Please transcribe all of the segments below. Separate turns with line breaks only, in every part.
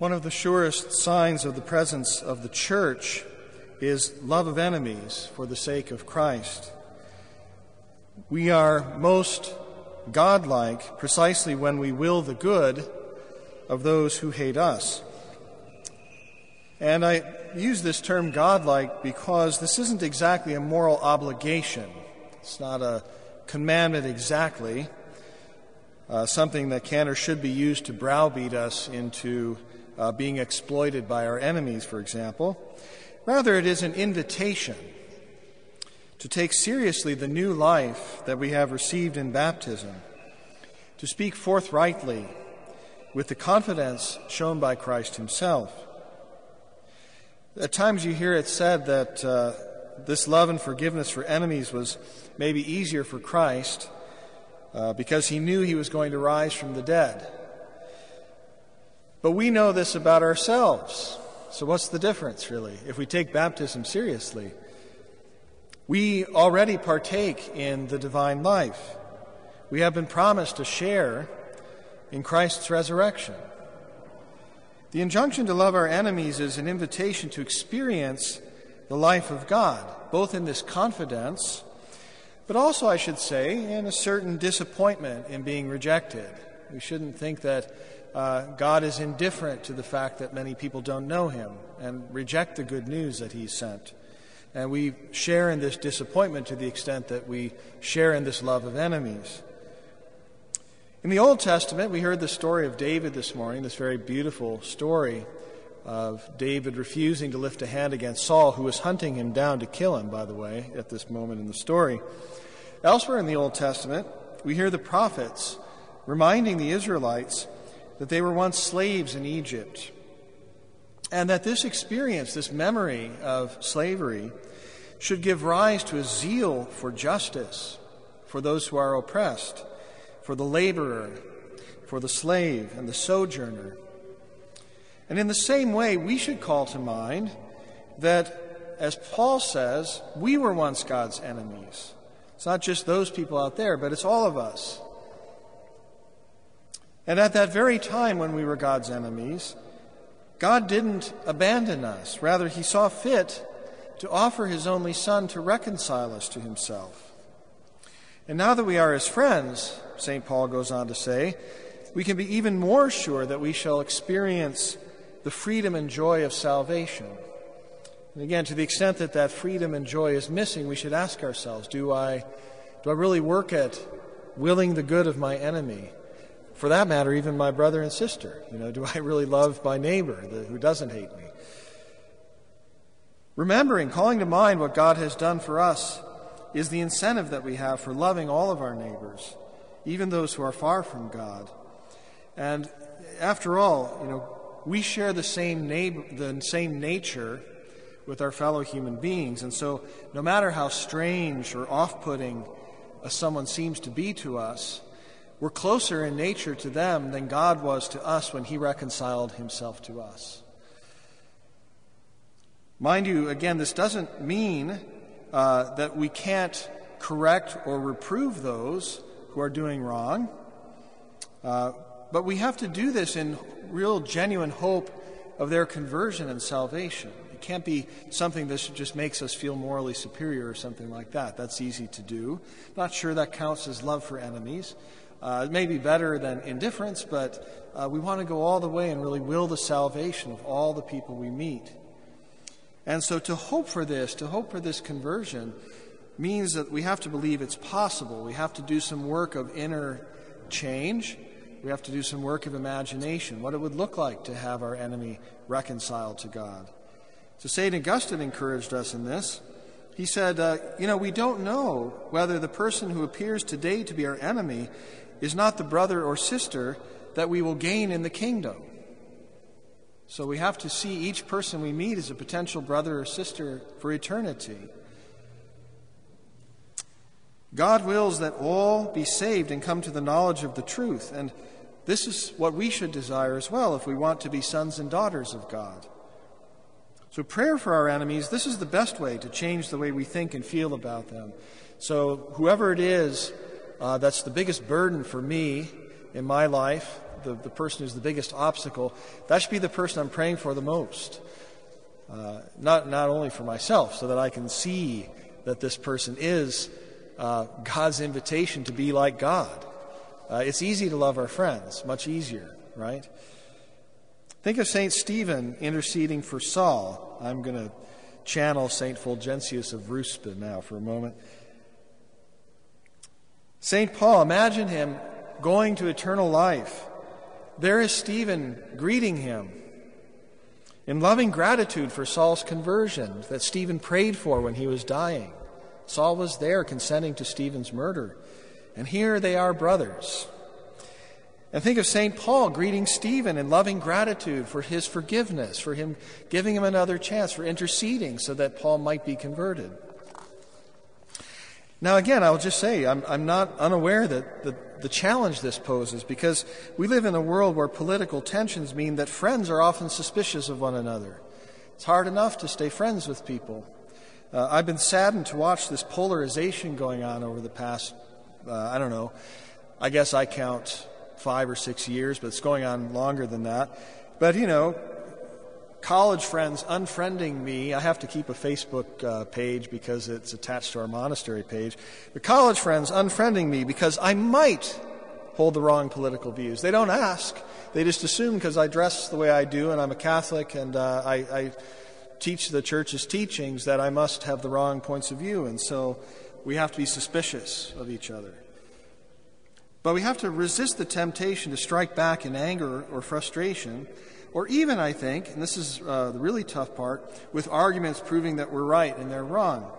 One of the surest signs of the presence of the church is love of enemies for the sake of Christ. We are most godlike precisely when we will the good of those who hate us. And I use this term godlike because this isn't exactly a moral obligation. It's not a commandment exactly, uh, something that can or should be used to browbeat us into uh, being exploited by our enemies, for example. Rather, it is an invitation to take seriously the new life that we have received in baptism, to speak forthrightly with the confidence shown by Christ Himself. At times you hear it said that uh, this love and forgiveness for enemies was maybe easier for Christ uh, because he knew he was going to rise from the dead. But we know this about ourselves. So, what's the difference, really, if we take baptism seriously? We already partake in the divine life. We have been promised a share in Christ's resurrection. The injunction to love our enemies is an invitation to experience the life of God, both in this confidence, but also, I should say, in a certain disappointment in being rejected. We shouldn't think that uh, God is indifferent to the fact that many people don't know him and reject the good news that he sent. And we share in this disappointment to the extent that we share in this love of enemies. In the Old Testament, we heard the story of David this morning, this very beautiful story of David refusing to lift a hand against Saul, who was hunting him down to kill him, by the way, at this moment in the story. Elsewhere in the Old Testament, we hear the prophets reminding the Israelites that they were once slaves in Egypt, and that this experience, this memory of slavery, should give rise to a zeal for justice for those who are oppressed, for the laborer, for the slave, and the sojourner. And in the same way, we should call to mind that, as Paul says, we were once God's enemies. It's not just those people out there, but it's all of us. And at that very time when we were God's enemies, God didn't abandon us. Rather, He saw fit to offer His only Son to reconcile us to Himself. And now that we are His friends, St. Paul goes on to say, we can be even more sure that we shall experience the freedom and joy of salvation. And again, to the extent that that freedom and joy is missing, we should ask ourselves do I, do I really work at willing the good of my enemy? For that matter, even my brother and sister. You know, do I really love my neighbor the, who doesn't hate me? Remembering, calling to mind what God has done for us is the incentive that we have for loving all of our neighbors, even those who are far from God. And after all, you know, we share the same neighbor, the same nature with our fellow human beings, and so no matter how strange or off-putting someone seems to be to us, we're closer in nature to them than God was to us when He reconciled Himself to us. Mind you, again, this doesn't mean uh, that we can't correct or reprove those who are doing wrong, uh, but we have to do this in real, genuine hope of their conversion and salvation. It can't be something that just makes us feel morally superior or something like that. That's easy to do. Not sure that counts as love for enemies. Uh, it may be better than indifference, but uh, we want to go all the way and really will the salvation of all the people we meet. And so to hope for this, to hope for this conversion, means that we have to believe it's possible. We have to do some work of inner change. We have to do some work of imagination, what it would look like to have our enemy reconciled to God. So St. Augustine encouraged us in this. He said, uh, You know, we don't know whether the person who appears today to be our enemy is not the brother or sister that we will gain in the kingdom. So we have to see each person we meet as a potential brother or sister for eternity. God wills that all be saved and come to the knowledge of the truth, and this is what we should desire as well if we want to be sons and daughters of God. So, prayer for our enemies, this is the best way to change the way we think and feel about them. So, whoever it is uh, that's the biggest burden for me in my life, the, the person who's the biggest obstacle, that should be the person I'm praying for the most. Uh, not, not only for myself, so that I can see that this person is uh, God's invitation to be like God. Uh, it's easy to love our friends, much easier, right? Think of St. Stephen interceding for Saul. I'm going to channel St. Fulgentius of Ruspa now for a moment. St. Paul, imagine him going to eternal life. There is Stephen greeting him in loving gratitude for Saul's conversion that Stephen prayed for when he was dying. Saul was there consenting to Stephen's murder. And here they are brothers. And think of St. Paul greeting Stephen in loving gratitude for his forgiveness, for him giving him another chance, for interceding so that Paul might be converted. Now, again, I'll just say I'm, I'm not unaware that the, the challenge this poses because we live in a world where political tensions mean that friends are often suspicious of one another. It's hard enough to stay friends with people. Uh, I've been saddened to watch this polarization going on over the past, uh, I don't know, I guess I count five or six years, but it's going on longer than that. But, you know, college friends unfriending me. I have to keep a Facebook uh, page because it's attached to our monastery page. The college friends unfriending me because I might hold the wrong political views. They don't ask. They just assume because I dress the way I do and I'm a Catholic and uh, I, I teach the church's teachings that I must have the wrong points of view. And so we have to be suspicious of each other. But we have to resist the temptation to strike back in anger or frustration, or even, I think, and this is uh, the really tough part, with arguments proving that we're right and they're wrong.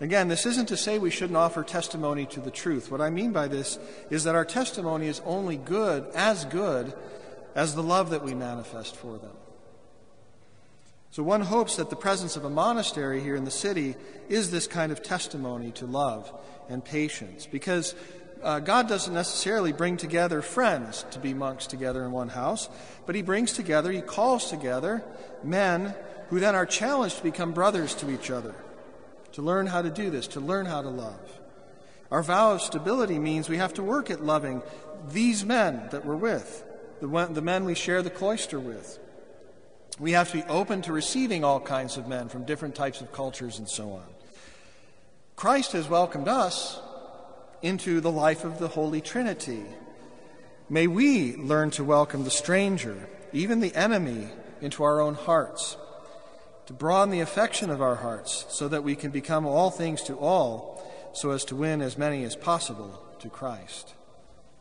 Again, this isn't to say we shouldn't offer testimony to the truth. What I mean by this is that our testimony is only good, as good, as the love that we manifest for them. So one hopes that the presence of a monastery here in the city is this kind of testimony to love and patience, because uh, God doesn't necessarily bring together friends to be monks together in one house, but He brings together, He calls together men who then are challenged to become brothers to each other, to learn how to do this, to learn how to love. Our vow of stability means we have to work at loving these men that we're with, the, the men we share the cloister with. We have to be open to receiving all kinds of men from different types of cultures and so on. Christ has welcomed us into the life of the Holy Trinity. May we learn to welcome the stranger, even the enemy, into our own hearts, to broaden the affection of our hearts so that we can become all things to all, so as to win as many as possible to Christ.